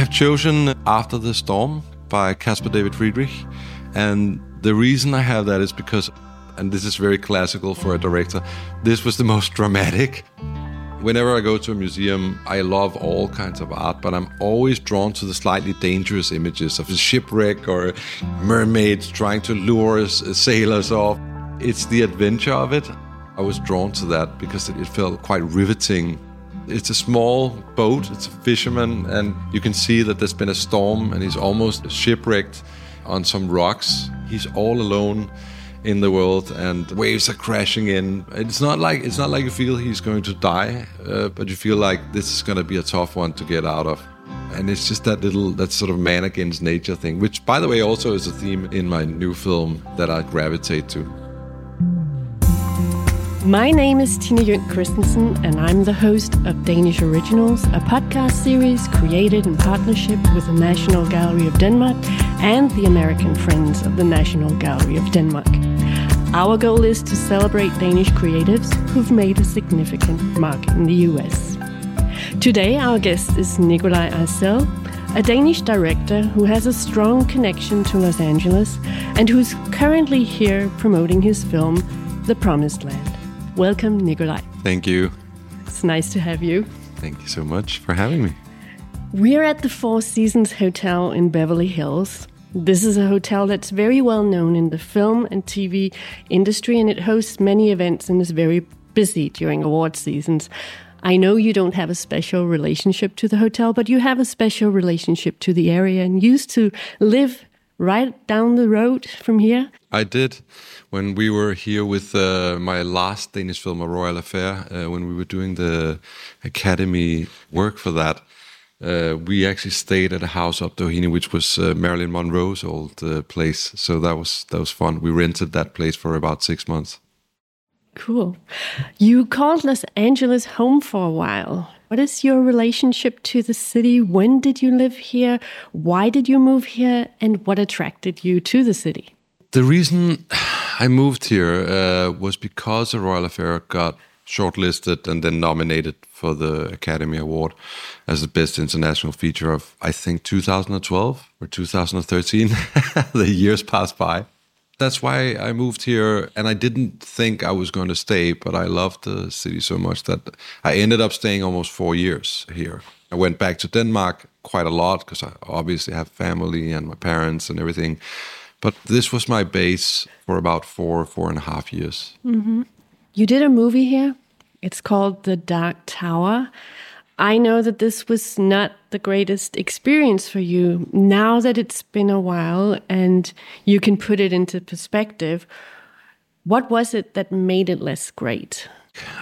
have chosen After the Storm by Caspar David Friedrich. And the reason I have that is because, and this is very classical for a director, this was the most dramatic. Whenever I go to a museum, I love all kinds of art, but I'm always drawn to the slightly dangerous images of a shipwreck or mermaids trying to lure uh, sailors off. It's the adventure of it. I was drawn to that because it felt quite riveting it's a small boat, it's a fisherman, and you can see that there's been a storm and he's almost shipwrecked on some rocks. He's all alone in the world and waves are crashing in. It's not like it's not like you feel he's going to die, uh, but you feel like this is going to be a tough one to get out of. And it's just that little, that sort of man against nature thing, which, by the way, also is a theme in my new film that I gravitate to. My name is Tina Jøhnk Christensen, and I'm the host of Danish Originals, a podcast series created in partnership with the National Gallery of Denmark and the American Friends of the National Gallery of Denmark. Our goal is to celebrate Danish creatives who've made a significant mark in the US. Today, our guest is Nikolaj Arcel, a Danish director who has a strong connection to Los Angeles and who's currently here promoting his film, The Promised Land. Welcome, Nikolaj. Thank you. It's nice to have you. Thank you so much for having me. We're at the Four Seasons Hotel in Beverly Hills. This is a hotel that's very well known in the film and TV industry, and it hosts many events and is very busy during award seasons. I know you don't have a special relationship to the hotel, but you have a special relationship to the area and used to live right down the road from here. I did when we were here with uh, my last Danish film, A Royal Affair, uh, when we were doing the Academy work for that. Uh, we actually stayed at a house up Doheny, which was uh, Marilyn Monroe's old uh, place. So that was that was fun. We rented that place for about six months. Cool. You called Los Angeles home for a while. What is your relationship to the city? When did you live here? Why did you move here? And what attracted you to the city? The reason I moved here uh, was because the Royal Affair got shortlisted and then nominated for the Academy Award as the best international feature of, I think, 2012 or 2013. the years passed by. That's why I moved here, and I didn't think I was going to stay, but I loved the city so much that I ended up staying almost four years here. I went back to Denmark quite a lot because I obviously have family and my parents and everything. But this was my base for about four, four and a half years. Mm-hmm. You did a movie here. It's called The Dark Tower. I know that this was not the greatest experience for you. Now that it's been a while and you can put it into perspective, what was it that made it less great?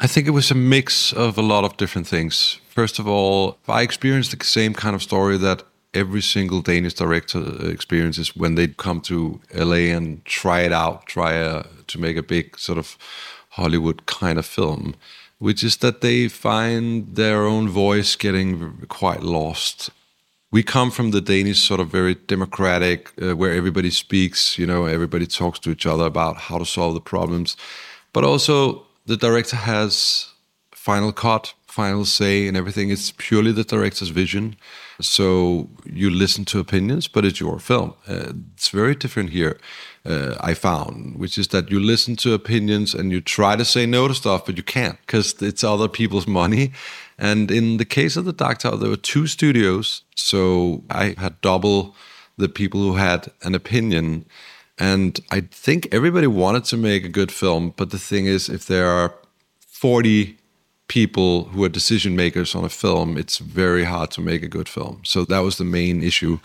I think it was a mix of a lot of different things. First of all, I experienced the same kind of story that every single Danish director experiences when they come to LA and try it out, try a, to make a big sort of Hollywood kind of film, which is that they find their own voice getting quite lost. We come from the Danish sort of very democratic, uh, where everybody speaks, you know, everybody talks to each other about how to solve the problems. But also, the director has final cut, final say, and everything. It's purely the director's vision. So you listen to opinions, but it's your film. Uh, it's very different here, uh, I found, which is that you listen to opinions and you try to say no to stuff, but you can't because it's other people's money. And in the case of the Tower, there were two studios. So I had double the people who had an opinion. And I think everybody wanted to make a good film. But the thing is, if there are 40 people who are decision makers on a film, it's very hard to make a good film. So that was the main issue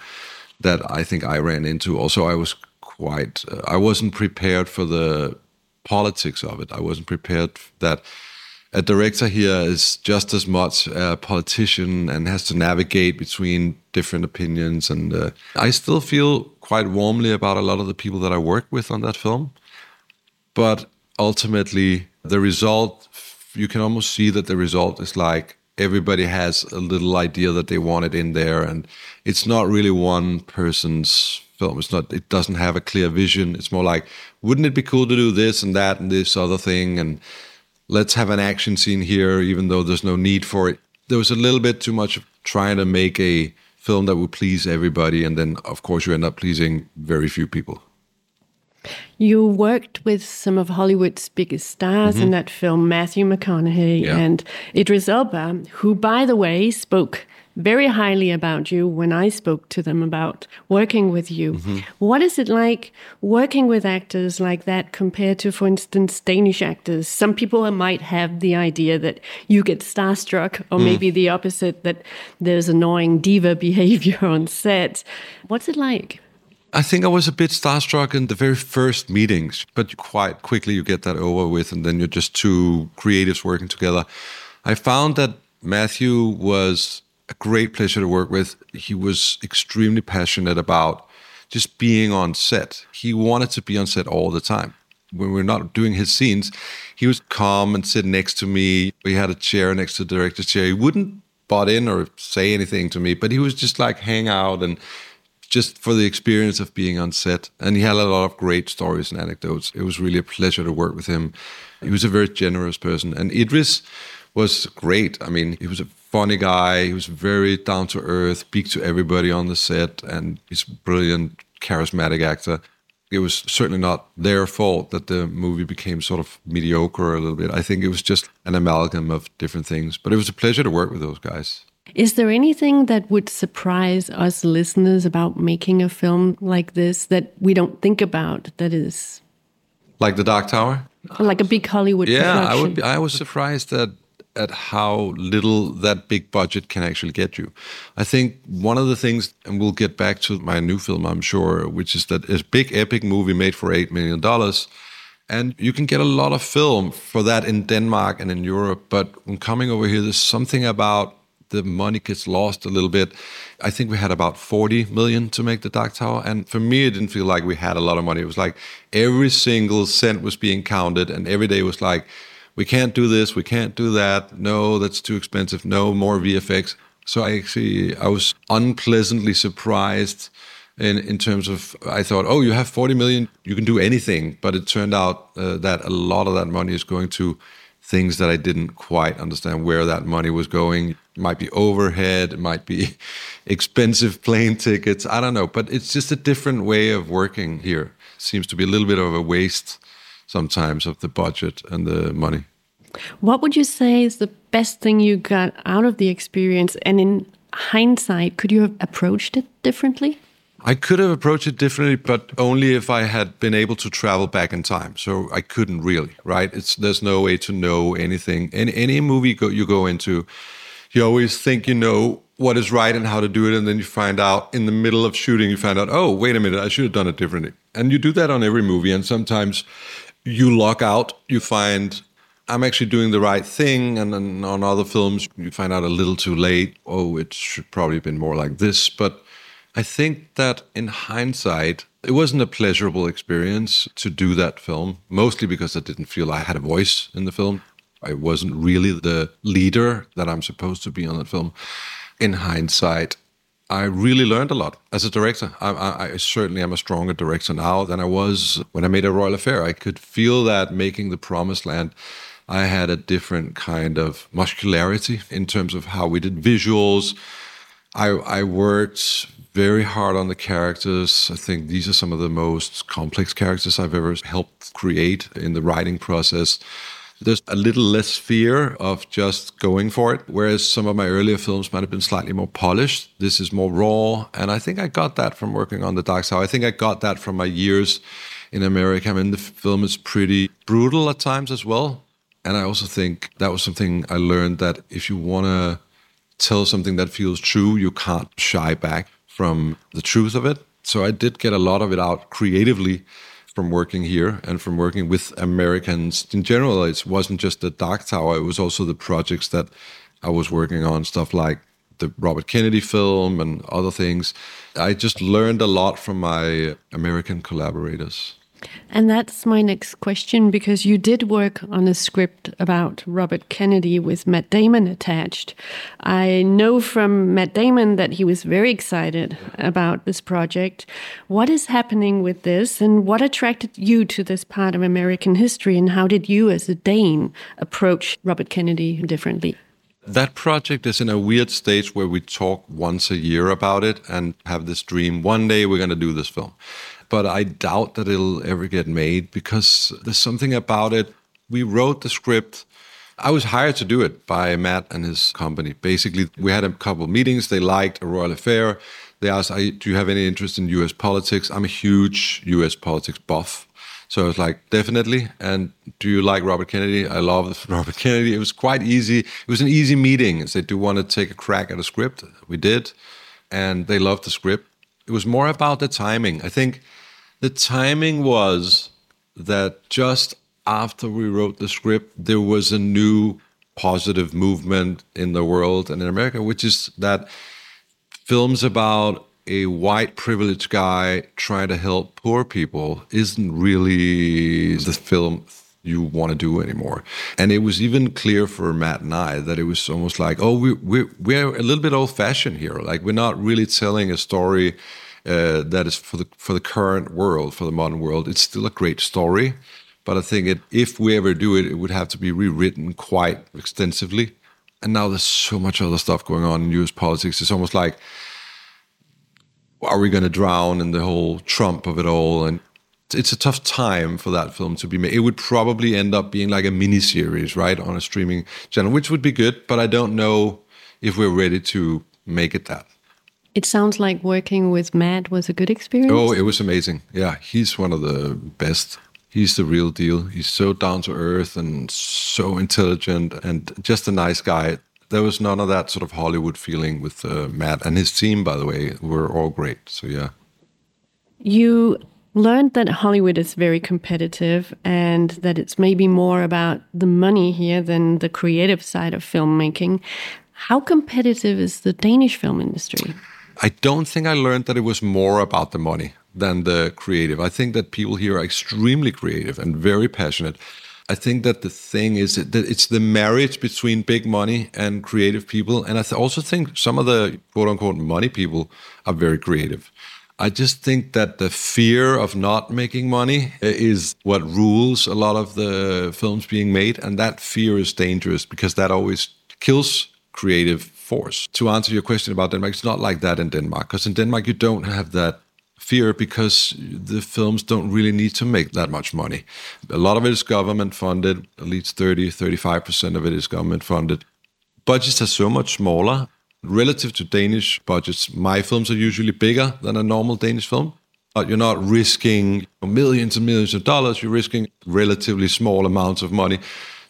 that I think I ran into. Also, I was quite, uh, I wasn't prepared for the politics of it. I wasn't prepared that a director here is just as much a politician and has to navigate between different opinions. And uh, I still feel quite warmly about a lot of the people that I work with on that film. But ultimately, the result you can almost see that the result is like everybody has a little idea that they want it in there and it's not really one person's film. It's not it doesn't have a clear vision. It's more like wouldn't it be cool to do this and that and this other thing? And let's have an action scene here even though there's no need for it. There was a little bit too much of trying to make a film that would please everybody, and then of course you end up pleasing very few people. You worked with some of Hollywood's biggest stars mm-hmm. in that film, Matthew McConaughey Yeah. and Idris Elba, who, by the way, spoke very highly about you when I spoke to them about working with you. Mm-hmm. What is it like working with actors like that compared to, for instance, Danish actors? Some people might have the idea that you get starstruck, or mm. maybe the opposite, that there's annoying diva behavior on set. What's it like? I think I was a bit starstruck in the very first meetings, but quite quickly you get that over with, and then you're just two creatives working together. I found that Matthew was a great pleasure to work with. He was extremely passionate about just being on set. He wanted to be on set all the time. When we we're not doing his scenes, he was calm and sit next to me. We had a chair next to the director's chair. He wouldn't butt in or say anything to me, but he was just like hang out and just for the experience of being on set. And he had a lot of great stories and anecdotes. It was really a pleasure to work with him. He was a very generous person. And Idris was great. I mean, he was a funny guy. He was very down to earth, speak to everybody on the set, and he's a brilliant, charismatic actor. It was certainly not their fault that the movie became sort of mediocre a little bit. I think it was just an amalgam of different things. But it was a pleasure to work with those guys. Is there anything that would surprise us listeners about making a film like this that we don't think about that is Like The Dark Tower? like a big Hollywood Yeah, I production? would. Be, I was surprised at at how little that big budget can actually get you. I think one of the things, and we'll get back to my new film, I'm sure, which is that a big epic movie made for eight million dollars, and you can get a lot of film for that in Denmark and in Europe. But when coming over here, there's something about the money gets lost a little bit. I think we had about 40 million to make the Dark Tower. And for me, it didn't feel like we had a lot of money. It was like every single cent was being counted, and every day was like, we can't do this, we can't do that. No, that's too expensive. No more VFX. So I actually I was unpleasantly surprised in in terms of I thought, oh, you have 40 million, you can do anything. But it turned out uh, that a lot of that money is going to things that I didn't quite understand where that money was going. It might be overhead, it might be expensive plane tickets. I don't know, but it's just a different way of working here. Seems to be a little bit of a waste sometimes of the budget and the money. What would you say is the best thing you got out of the experience? And in hindsight, could you have approached it differently? I could have approached it differently, but only if I had been able to travel back in time. So I couldn't really, right? It's there's no way to know anything. Any any movie go, you go into, you always think you know what is right and how to do it, and then you find out in the middle of shooting, you find out, oh, wait a minute, I should have done it differently. And you do that on every movie, and sometimes you lock out. You find I'm actually doing the right thing, and then on other films, you find out a little too late. Oh, it should probably have been more like this, but. I think that in hindsight, it wasn't a pleasurable experience to do that film, mostly because I didn't feel I had a voice in the film. I wasn't really the leader that I'm supposed to be on that film. In hindsight, I really learned a lot as a director. I, I, I certainly am a stronger director now than I was when I made a Royal Affair. I could feel that making The Promised Land, I had a different kind of muscularity in terms of how we did visuals. I, I worked very hard on the characters. I think these are some of the most complex characters I've ever helped create in the writing process. There's a little less fear of just going for it, whereas some of my earlier films might have been slightly more polished. This is more raw, and I think I got that from working on The Dark Tower. I think I got that from my years in America. I mean, the film is pretty brutal at times as well. And I also think that was something I learned that if you want to tell something that feels true, you can't shy back from the truth of it. So I did get a lot of it out creatively from working here and from working with Americans in general. It wasn't just the Dark Tower, it was also the projects that I was working on, stuff like the Robert Kennedy film and other things. I just learned a lot from my American collaborators. And that's my next question because you did work on a script about Robert Kennedy with Matt Damon attached. I know from Matt Damon that he was very excited about this project. What is happening with this and what attracted you to this part of American history and how did you as a Dane approach Robert Kennedy differently? That project is in a weird stage where we talk once a year about it and have this dream one day we're going to do this film. But I doubt that it'll ever get made because there's something about it. We wrote the script. I was hired to do it by Matt and his company. Basically, we had a couple meetings. They liked a royal affair. They asked, Do you have any interest in US politics? I'm a huge US politics buff. So I was like, definitely. And do you like Robert Kennedy? I love Robert Kennedy. It was quite easy. It was an easy meeting. I said, do you want to take a crack at a script? We did. And they loved the script. It was more about the timing. I think the timing was that just after we wrote the script, there was a new positive movement in the world and in America, which is that films about a white privileged guy trying to help poor people isn't really the film you want to do anymore. And it was even clear for Matt and I that it was almost like, oh, we, we, we're a little bit old fashioned here. Like we're not really telling a story uh, that is for the for the current world, for the modern world. It's still a great story, but I think it, if we ever do it, it would have to be rewritten quite extensively. And now there's so much other stuff going on in U.S. politics. It's almost like are we going to drown in the whole Trump of it all? And it's a tough time for that film to be made. It would probably end up being like a mini series, right, on a streaming channel, which would be good. But I don't know if we're ready to make it that. It sounds like working with Matt was a good experience. Oh, it was amazing. Yeah, he's one of the best. He's the real deal. He's so down to earth and so intelligent and just a nice guy there was none of that sort of Hollywood feeling with uh, Matt and his team. By the way, were all great. So yeah, you learned that Hollywood is very competitive and that it's maybe more about the money here than the creative side of filmmaking. How competitive is the Danish film industry? I don't think I learned that it was more about the money than the creative. I think that people here are extremely creative and very passionate. I think that the thing is that it's the marriage between big money and creative people. And I also think some of the quote unquote money people are very creative. I just think that the fear of not making money eh, is what rules a lot of the films being made. And that fear is dangerous because that always kills creative force. To answer your question about Denmark, it's not like that in Denmark because in Denmark, you don't have that fear because the films don't really need to make that much money. A lot of it is government funded, at least 30, 35% of it is government funded. Budgets are so much smaller. Relative to Danish budgets, my films are usually bigger than a normal Danish film. But you're not risking millions and millions of dollars, you're risking relatively small amounts of money.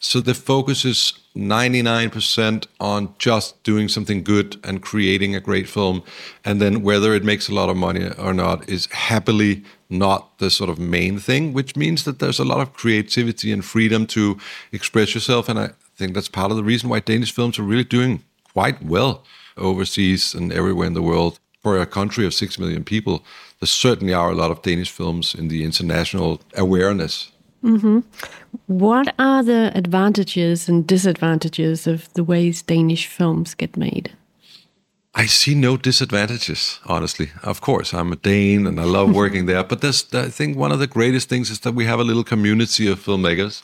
So the focus is 99% on just doing something good and creating a great film. And then whether it makes a lot of money or not is happily not the sort of main thing, which means that there's a lot of creativity and freedom to express yourself. And I think that's part of the reason why Danish films are really doing quite well overseas and everywhere in the world. For a country of 6 million people, there certainly are a lot of Danish films in the international awareness Mm-hmm. What are the advantages and disadvantages of the ways Danish films get made? I see no disadvantages, honestly. Of course, I'm a Dane and I love working there. But I think one of the greatest things is that we have a little community of filmmakers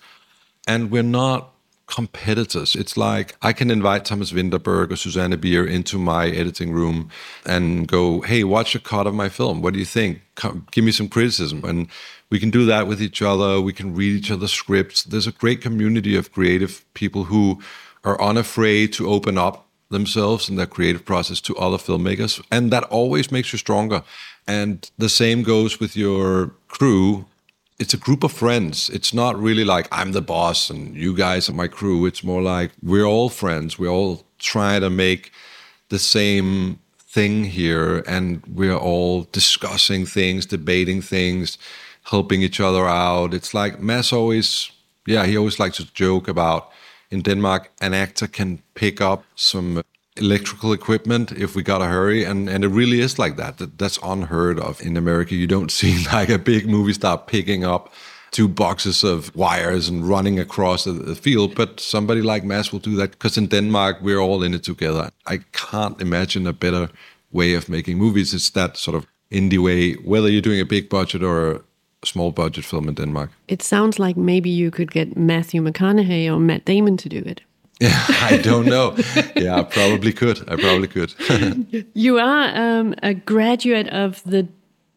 and we're not competitors. It's like I can invite Thomas Vinterberg or Susanne Bier into my editing room and go, hey, watch a cut of my film. What do you think? Come, give me some criticism. And we can do that with each other. We can read each other's scripts. There's a great community of creative people who are unafraid to open up themselves and their creative process to other filmmakers. And that always makes you stronger. And the same goes with your crew. It's a group of friends. It's not really like I'm the boss and you guys are my crew. It's more like we're all friends. We all try to make the same thing here and we're all discussing things, debating things helping each other out. It's like Mads always, yeah, he always likes to joke about in Denmark, an actor can pick up some electrical equipment if we gotta hurry, and and it really is like that. that that's unheard of in America. You don't see like a big movie star picking up two boxes of wires and running across the, field, but somebody like Mads will do that because in Denmark we're all in it together. I can't imagine a better way of making movies. It's that sort of indie way, whether you're doing a big budget or small budget film in Denmark. It sounds like maybe you could get Matthew McConaughey or Matt Damon to do it. Yeah, I don't know. yeah, I probably could. I probably could. you are um, a graduate of the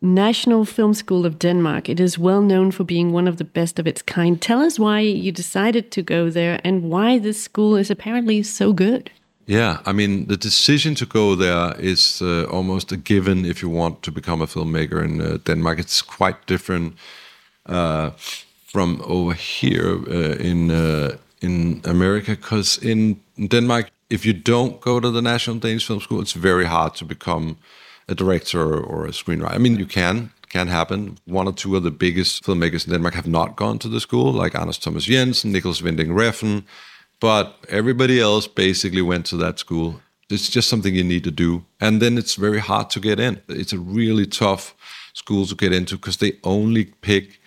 National Film School of Denmark. It is well known for being one of the best of its kind. Tell us why you decided to go there and why this school is apparently so good. Yeah, I mean, the decision to go there is uh, almost a given if you want to become a filmmaker in uh, Denmark. It's quite different uh, from over here uh, in uh, in America because in Denmark, if you don't go to the National Danish Film School, it's very hard to become a director or a screenwriter. I mean, you can, can happen. One or two of the biggest filmmakers in Denmark have not gone to the school, like Anders Thomas Jensen, Nicolas Winding Refn, but everybody else basically went to that school. It's just something you need to do. And then it's very hard to get in. It's a really tough school to get into because they only pick,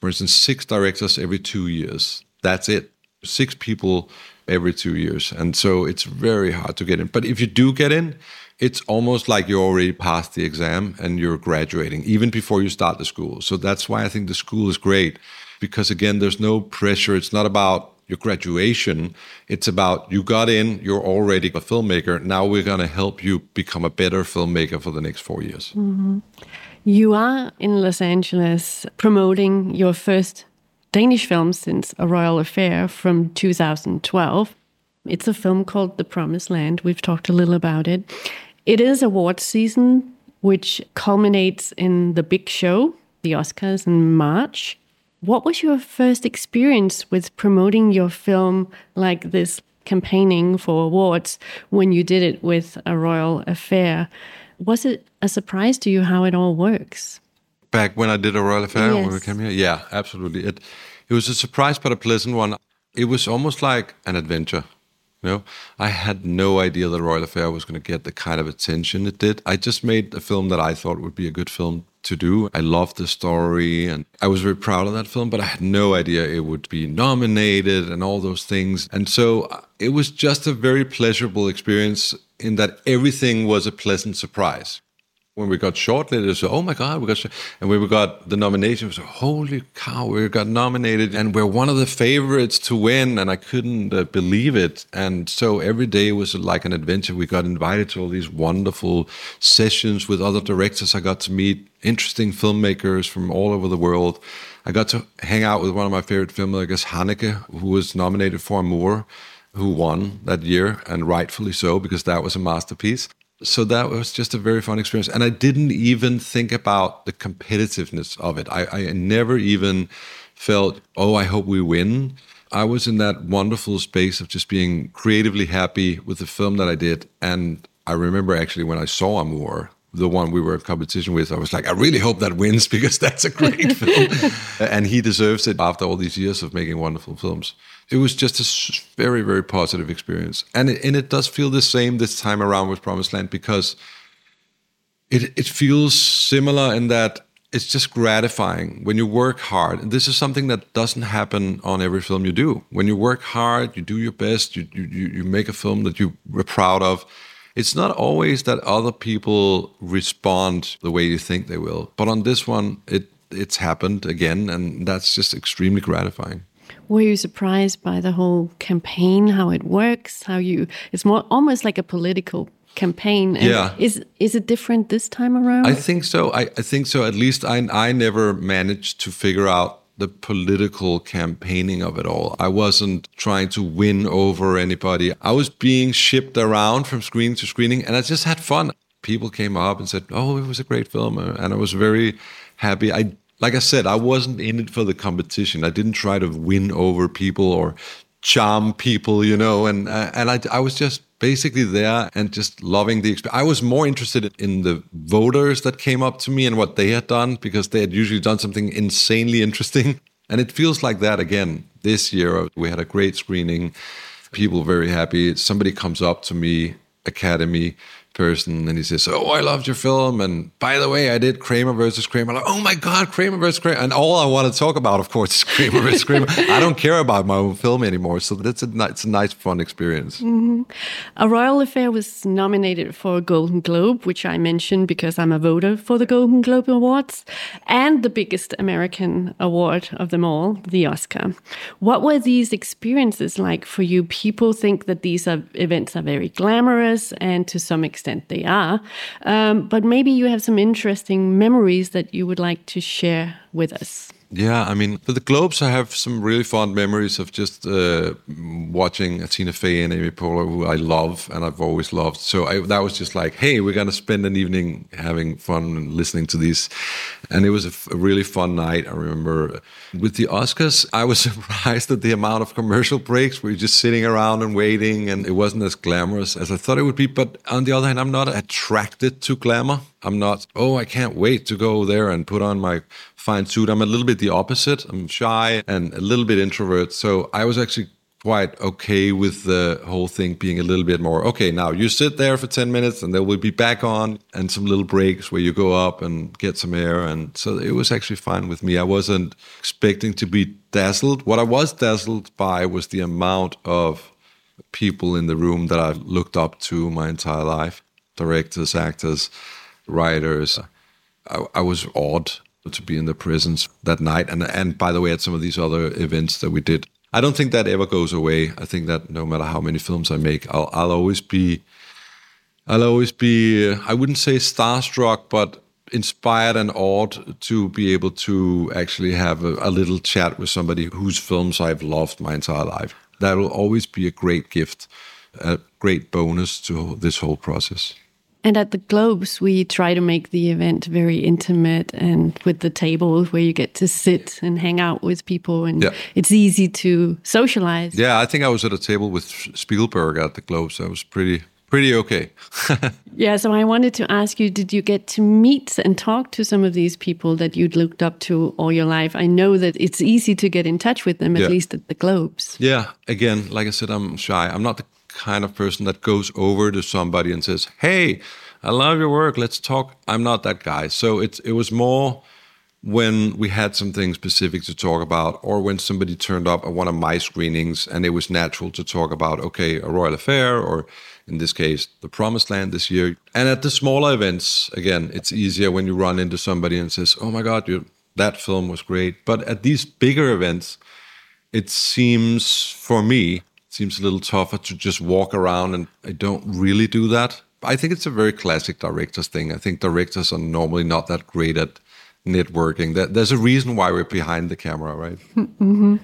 for instance, six directors every two years. That's it. Six people every two years. And so it's very hard to get in. But if you do get in, it's almost like you already passed the exam and you're graduating even before you start the school. So that's why I think the school is great because again, there's no pressure. It's not about your graduation. It's about you got in, you're already a filmmaker. Now we're going to help you become a better filmmaker for the next four years. Mm-hmm. You are in Los Angeles promoting your first Danish film since A Royal Affair from 2012. It's a film called The Promised Land. We've talked a little about it. It is award season, which culminates in the big show, the Oscars, in March. What was your first experience with promoting your film like this, campaigning for awards, when you did it with a royal affair? Was it a surprise to you how it all works? Back when I did a royal affair yes. when we came here, yeah, absolutely. It it was a surprise but a pleasant one. It was almost like an adventure. You know, I had no idea the Royal Affair was going to get the kind of attention it did. I just made a film that I thought would be a good film to do. I loved the story and I was very proud of that film, but I had no idea it would be nominated and all those things. And so uh, it was just a very pleasurable experience in that everything was a pleasant surprise when we got shortlisted, oh my God, we got, and we got the nomination, it was, holy cow, we got nominated and we're one of the favorites to win. And I couldn't uh, believe it. And so every day was like an adventure. We got invited to all these wonderful sessions with other directors. I got to meet interesting filmmakers from all over the world. I got to hang out with one of my favorite filmmakers, Haneke, who was nominated for Amour who won that year, and rightfully so, because that was a masterpiece so that was just a very fun experience. And i didn't even think about the competitiveness of it. I, I, never even felt oh i hope we win. I was in that wonderful space of just being creatively happy with the film that i did. And i remember actually when i saw amour the one we were in competition with i was like i really hope that wins because that's a great film. And he deserves it after all these years of making wonderful films it was just a very very positive experience. And it, and it does feel the same this time around with promised land because it it feels similar in that it's just gratifying when you work hard. And this is something that doesn't happen on every film you do. When you work hard you do your best you you, you make a film that you are proud of. It's not always that other people respond the way you think they will. But on this one it it's happened again and that's just extremely gratifying were you surprised by the whole campaign, how it works, how you? It's more almost like a political campaign. And yeah. Is is it different this time around? I think so. I, I think so. At least I I never managed to figure out the political campaigning of it all. I wasn't trying to win over anybody. I was being shipped around from screening to screening, and I just had fun. People came up and said, "Oh, it was a great film," and I was very happy. I like I said, I wasn't in it for the competition. I didn't try to win over people or charm people, you know, and uh, and I, I was just basically there and just loving the experience. I was more interested in the voters that came up to me and what they had done because they had usually done something insanely interesting. And it feels like that again this year. We had a great screening, people very happy. Somebody comes up to me, Academy, person and he says, Oh, I loved your film. And by the way, I did Kramer versus Kramer. Like, oh my God, Kramer versus Kramer. And all I want to talk about, of course, is Kramer versus Kramer. I don't care about my own film anymore. So that's a, it's a nice, fun experience. Mm-hmm. A Royal Affair was nominated for a Golden Globe, which I mentioned because I'm a voter for the Golden Globe Awards, and the biggest American award of them all, the Oscar. What were these experiences like for you? People think that these are, events are very glamorous, and to some extent, extent they are. Um, but maybe you have some interesting memories that you would like to share with us. Yeah, I mean, for the Globes, I have some really fond memories of just uh, watching Tina Fey and Amy Poehler, who I love and I've always loved. So I, that was just like, hey, we're gonna spend an evening having fun and listening to these, and it was a, a really fun night. I remember with the Oscars, I was surprised at the amount of commercial breaks. We were just sitting around and waiting, and it wasn't as glamorous as I thought it would be. But on the other hand, I'm not attracted to glamour. I'm not, oh, I can't wait to go there and put on my fine suit. I'm a little bit the opposite. I'm shy and a little bit introvert. So I was actually quite okay with the whole thing being a little bit more okay now you sit there for 10 minutes and then we'll be back on and some little breaks where you go up and get some air and so it was actually fine with me i wasn't expecting to be dazzled what i was dazzled by was the amount of people in the room that i've looked up to my entire life directors actors writers. I, I was awed to be in the presence that night, and and by the way, at some of these other events that we did. I don't think that ever goes away. I think that no matter how many films I make, I'll I'll always be, I'll always be. I wouldn't say starstruck, but inspired and awed to be able to actually have a, a little chat with somebody whose films I've loved my entire life. That will always be a great gift, a great bonus to this whole process. And at the Globes, we try to make the event very intimate and with the tables where you get to sit and hang out with people, and yeah. it's easy to socialize. Yeah, I think I was at a table with Spielberg at the Globes. I was pretty pretty okay. yeah, so I wanted to ask you did you get to meet and talk to some of these people that you'd looked up to all your life? I know that it's easy to get in touch with them, at yeah. least at the Globes. Yeah, again, like I said, I'm shy. I'm not the kind of person that goes over to somebody and says, "Hey, I love your work. Let's talk." I'm not that guy. So it it was more when we had something specific to talk about, or when somebody turned up at one of my screenings, and it was natural to talk about, okay, a royal affair, or in this case, the Promised Land this year. And at the smaller events, again, it's easier when you run into somebody and says, "Oh my God, you, that film was great." But at these bigger events, it seems for me seems a little tougher to just walk around, and I don't really do that. I think it's a very classic directors thing. I think directors are normally not that great at networking. There's a reason why we're behind the camera, right? Mm-hmm.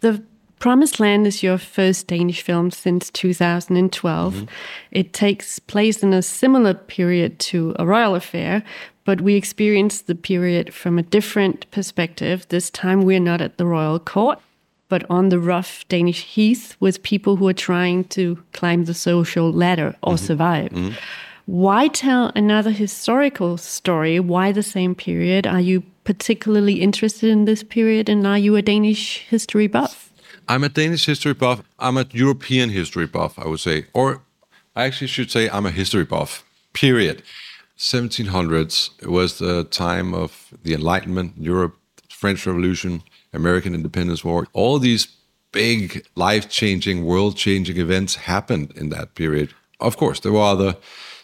The Promised Land is your first Danish film since 2012. Mm-hmm. It takes place in a similar period to A Royal Affair, but we experience the period from a different perspective. This time we're not at the royal court, but on the rough Danish heath with people who are trying to climb the social ladder or mm-hmm. survive. Mm-hmm. Why tell another historical story? Why the same period? Are you particularly interested in this period and are you a Danish history buff? I'm a Danish history buff. I'm a European history buff, I would say. Or I actually should say I'm a history buff, period. 1700s was the time of the Enlightenment, Europe, French Revolution, American Independence War. All these big, life changing, world changing events happened in that period. Of course, there were other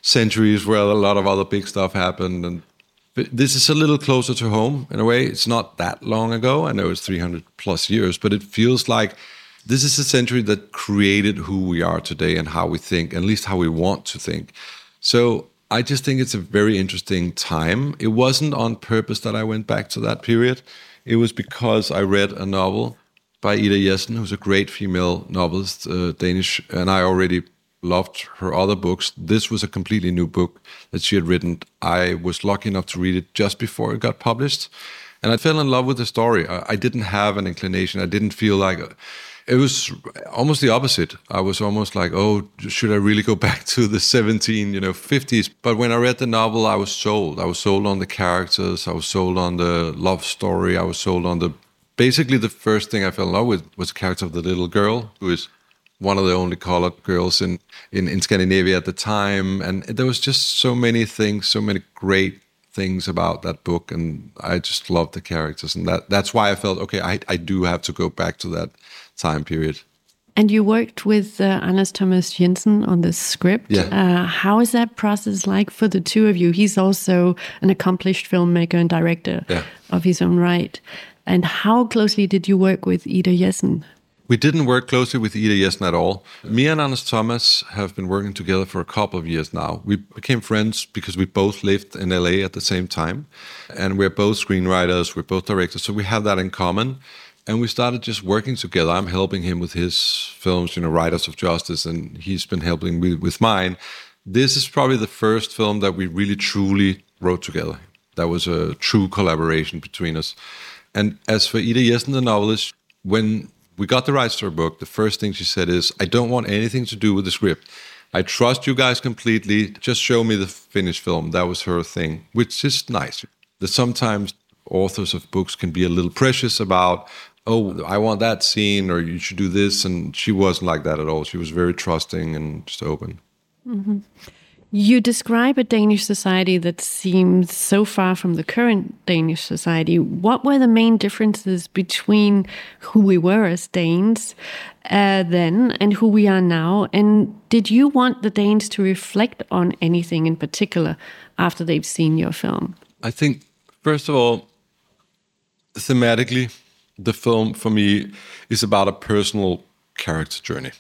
centuries where a lot of other big stuff happened. And this is a little closer to home in a way. It's not that long ago. I know it's 300 plus years, but it feels like this is a century that created who we are today and how we think, at least how we want to think. So I just think it's a very interesting time. It wasn't on purpose that I went back to that period. It was because I read a novel by Ida Jessen, who's a great female novelist, uh, Danish, and I already loved her other books. This was a completely new book that she had written. I was lucky enough to read it just before it got published, and I fell in love with the story. I, I didn't have an inclination. I didn't feel like it was almost the opposite. I was almost like, oh, should I really go back to the 17, you know, 50s? But when I read the novel, I was sold. I was sold on the characters. I was sold on the love story. I was sold on the. Basically, the first thing I fell in love with was the character of the little girl who is one of the only colored girls in, in, in Scandinavia at the time. And there was just so many things, so many great things about that book. And I just loved the characters. And that, that's why I felt, okay, I, I do have to go back to that time period. And you worked with uh, Anders Thomas Jensen on the script. Yeah. Uh, how is that process like for the two of you? He's also an accomplished filmmaker and director Yeah. of his own right. And how closely did you work with Ida Jessen? We didn't work closely with Ida Jessen at all. Me and Anders Thomas have been working together for a couple of years now. We became friends because we both lived in LA at the same time. And we're both screenwriters, we're both directors, so we have that in common. And we started just working together. I'm helping him with his films, you know, Riders of Justice, and he's been helping me with mine. This is probably the first film that we really truly wrote together. That was a true collaboration between us. And as for Ida Jessen, the novelist, when we got the rights to her book, the first thing she said is, I don't want anything to do with the script. I trust you guys completely. Just show me the finished film. That was her thing, which is nice. That sometimes authors of books can be a little precious about, oh, I want that scene or you should do this. And she wasn't like that at all. She was very trusting and just open. You describe a Danish society that seems so far from the current Danish society. What were the main differences between who we were as Danes uh, then and who we are now? And did you want the Danes to reflect on anything in particular after they've seen your film? I think, first of all, thematically, the film for me is about a personal character journey.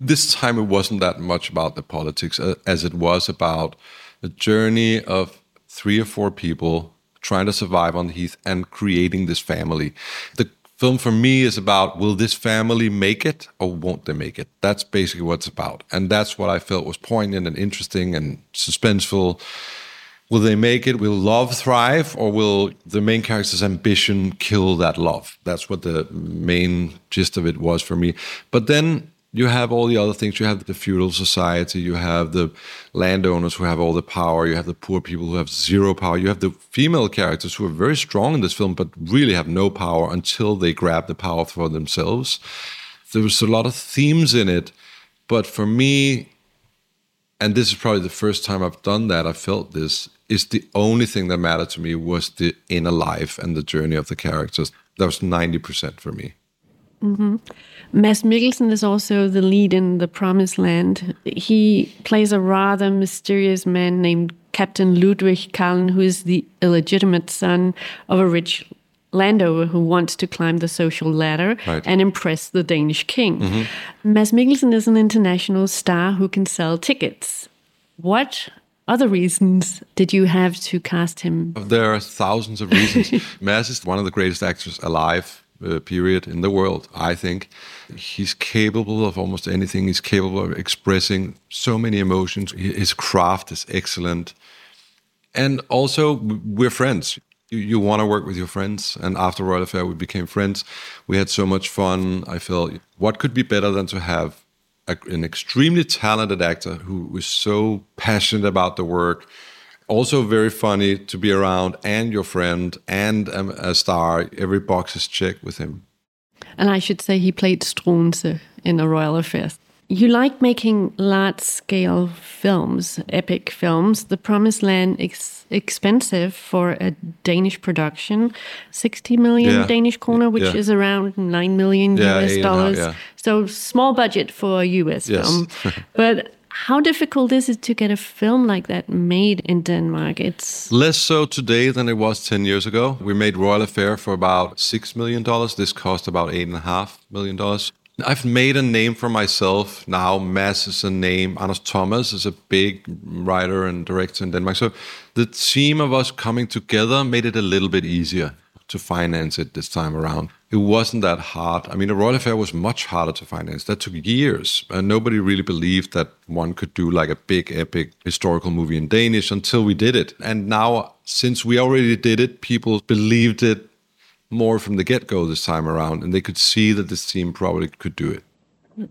This time it wasn't that much about the politics uh, as it was about the journey of three or four people trying to survive on the heath and creating this family. The film for me is about will this family make it or won't they make it? That's basically what it's about. And that's what I felt was poignant and interesting and suspenseful. Will they make it? Will love thrive, or will the main character's ambition kill that love? That's what the main gist of it was for me. But then you have all the other things. You have the feudal society, you have the landowners who have all the power, you have the poor people who have zero power, you have the female characters who are very strong in this film but really have no power until they grab the power for themselves. There was a lot of themes in it, but for me, and this is probably the first time I've done that, I felt this, is the only thing that mattered to me was the inner life and the journey of the characters. That was 90% for me. Mm-hmm. Mads Mikkelsen is also the lead in The Promised Land. He plays a rather mysterious man named Captain Ludvig Kahlen, who is the illegitimate son of a rich landowner who wants to climb the social ladder Right. and impress the Danish king. Mads Mikkelsen is an international star who can sell tickets. What other reasons did you have to cast him? There are thousands of reasons. Mads is one of the greatest actors alive, uh, period, in the world, I think. He's capable of almost anything. He's capable of expressing so many emotions. His craft is excellent. And also, we're friends. You, you want to work with your friends. And after Royal Affair, we became friends. We had so much fun. I felt, what could be better than to have a, an extremely talented actor who was so passionate about the work, also very funny to be around, and your friend, and a star. Every box is checked with him. And I should say he played Struensee in A Royal Affair. You like making large scale films, epic films. The Promised Land is expensive for a Danish production, 60 million Yeah. Danish kroner, which Yeah. is around 9 million Yeah, US half, dollars. yeah. So small budget for a US Yes. film. but how difficult is it to get a film like that made in Denmark? It's Less so today than it was 10 years ago. We made Royal Affair for about $6 million. This cost about $8.5 million. I've made a name for myself now. Mads is a name. Anders Thomas is a big writer and director in Denmark. So the team of us coming together made it a little bit easier to finance it this time around. It wasn't that hard. I mean, a Royal Affair was much harder to finance. That took years. And nobody really believed that one could do like a big, epic historical movie in Danish until we did it. And now, since we already did it, people believed it more from the get go this time around. And they could see that this team probably could do it.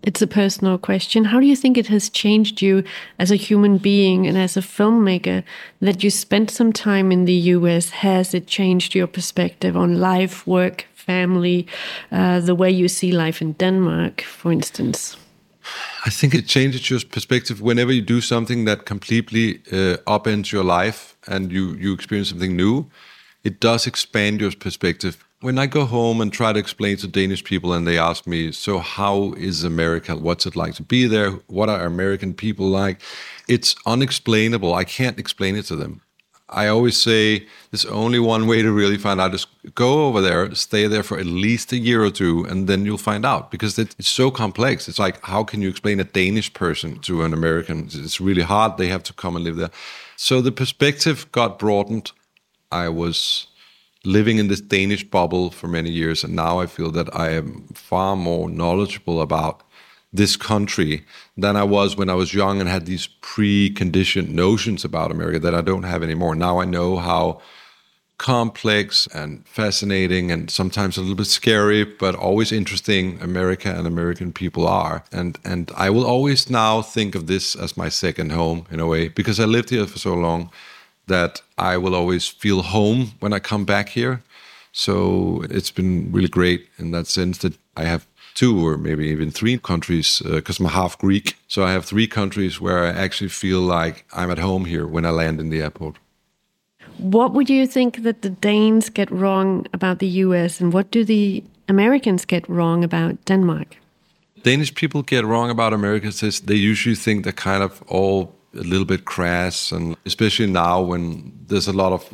It's a personal question. How do you think it has changed you as a human being and as a filmmaker that you spent some time in the US? Has it changed your perspective on life, work, family, uh, the way you see life in Denmark, for instance? I think it changes your perspective whenever you do something that completely uh, upends your life and you you experience something new. It does expand your perspective. When I go home and try to explain to Danish people and they ask me, "So how is America? What's it like to be there? What are American people like?" It's unexplainable. I can't explain it to them. I always say there's only one way to really find out is go over there, stay there for at least a year or two, and then you'll find out because it's so complex. It's like, how can you explain a Danish person to an American? It's really hard. They have to come and live there. So the perspective got broadened. I was living in this Danish bubble for many years, and now I feel that I am far more knowledgeable about this country than I was when I was young and had these preconditioned notions about America that I don't have anymore. Now I know how complex and fascinating and sometimes a little bit scary but always interesting America and American people are and and I will always now think of this as my second home in a way because I lived here for so long that I will always feel home when I come back here so it's been really great in that sense that I have two or maybe even three countries because uh, I'm half Greek. So I have three countries where I actually feel like I'm at home here when I land in the airport. What would you think that the Danes get wrong about the US and what do the Americans get wrong about Denmark? Danish people get wrong about America is they usually think they're kind of all a little bit crass and especially now when there's a lot of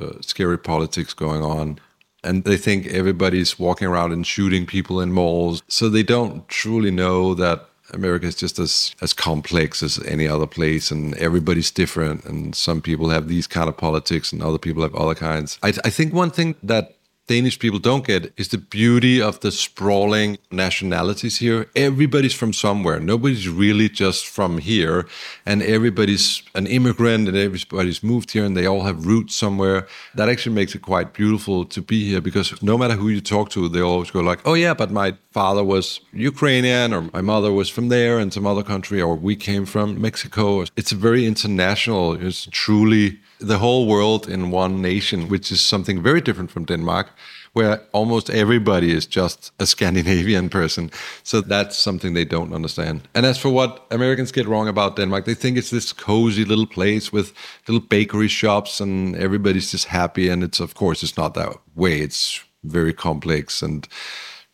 uh, scary politics going on and they think everybody's walking around and shooting people in malls. So they don't truly know that America is just as as complex as any other place, and everybody's different. And some people have these kind of politics, and other people have other kinds. I, I think one thing that Danish people don't get is the beauty of the sprawling nationalities here. Everybody's from somewhere. Nobody's really just from here. And everybody's an immigrant and everybody's moved here and they all have roots somewhere. That actually makes it quite beautiful to be here because no matter who you talk to, they always go like, oh yeah, but my father was Ukrainian or my mother was from there and some other country or we came from Mexico. It's very international. It's truly the whole world in one nation, which is something very different from Denmark, where almost everybody is just a Scandinavian person. So that's something they don't understand. And as for what Americans get wrong about Denmark, they think it's this cozy little place with little bakery shops and everybody's just happy. And it's, of course, it's not that way. It's very complex. And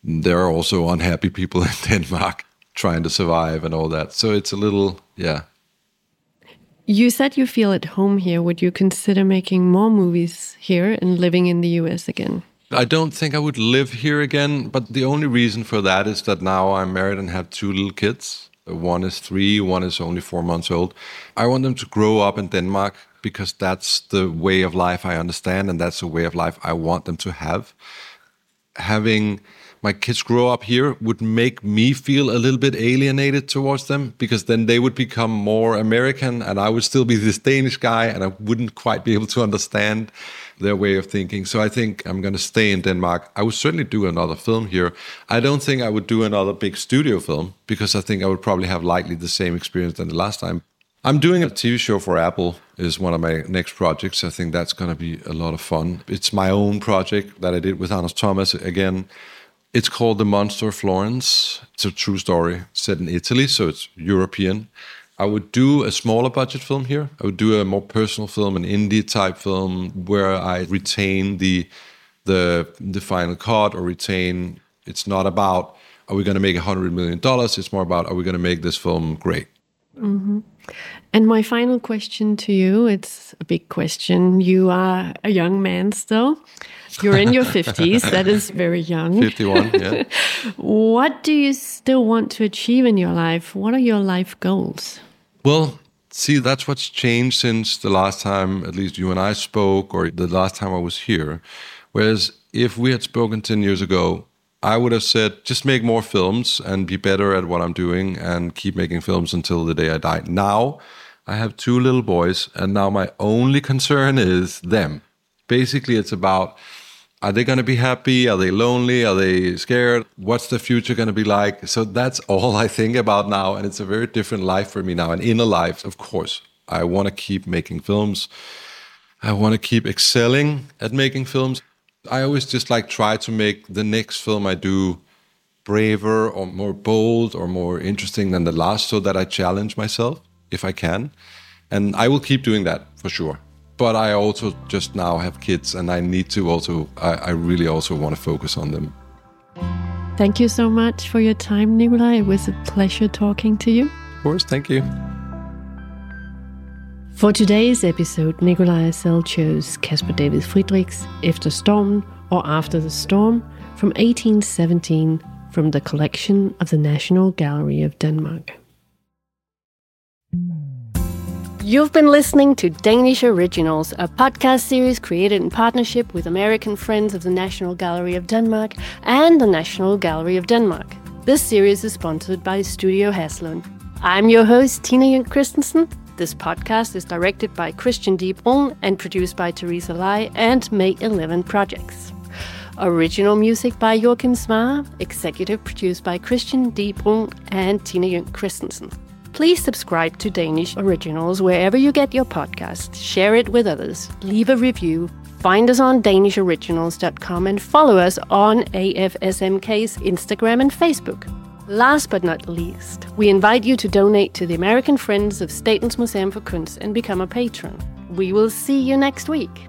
there are also unhappy people in Denmark trying to survive and all that. So it's a little, yeah, you said you feel at home here. Would you consider making more movies here and living in the US again? I don't think I would live here again, but the only reason for that is that now I'm married and have two little kids. One is three, one is only four months old. I want them to grow up in Denmark because that's the way of life I understand, and that's the way of life I want them to have. Having my kids grow up here would make me feel a little bit alienated towards them because then they would become more American and I would still be this Danish guy and I wouldn't quite be able to understand their way of thinking. So I think I'm going to stay in Denmark. I would certainly do another film here. I don't think I would do another big studio film because I think I would probably have likely the same experience than the last time. I'm doing a TV show for Apple is one of my next projects. I think that's going to be a lot of fun. It's my own project that I did with Anders Thomas again it's called The Monster of Florence. It's a true story set in Italy, so it's European. I would do a smaller budget film here. I would do a more personal film, an indie type film, where I retain the the the final cut or retain. It's not about are we going to make a hundred million dollars. It's more about are we going to make this film great. Mm-hmm. And my final question to you, it's a big question. You are a young man still. You're in your 50s. That is very young. 51, yeah. what do you still want to achieve in your life? What are your life goals? Well, see, that's what's changed since the last time, at least you and I spoke, or the last time I was here. Whereas if we had spoken 10 years ago, I would have said, just make more films and be better at what I'm doing and keep making films until the day I die. Now, I have two little boys, and now my only concern is them. Basically, it's about are they going to be happy? Are they lonely? Are they scared? What's the future going to be like? So that's all I think about now. And it's a very different life for me now. An inner life, of course. I want to keep making films. I want to keep excelling at making films. I always just like try to make the next film I do braver or more bold or more interesting than the last so that I challenge myself if I can. And I will keep doing that for sure. But I also just now have kids and I need to also, I, I really also want to focus on them. Thank you so much for your time, Nikolaj. It was a pleasure talking to you. Of course, thank you. For today's episode, Nikolaj Arcel chose Caspar David Friedrichs Efter Stormen or After the Storm from 1817 from the collection of the National Gallery of Denmark. You've been listening to Danish Originals, a podcast series created in partnership with American Friends of the National Gallery of Denmark and the National Gallery of Denmark. This series is sponsored by Studio Haslund. I'm your host, Tina Jøhnk Christensen. This podcast is directed by Christian D. And produced by Teresa Lai and May 11 Projects. Original music by Joachim Smar, executive produced by Christian D. And Tina Jøhnk Christensen. Please subscribe to Danish Originals wherever you get your podcast, share it with others, leave a review, find us on danishoriginals.com, and follow us on AFSMK's Instagram and Facebook. Last but not least, we invite you to donate to the American Friends of Statens Museum for Kunst and become a patron. We will see you next week.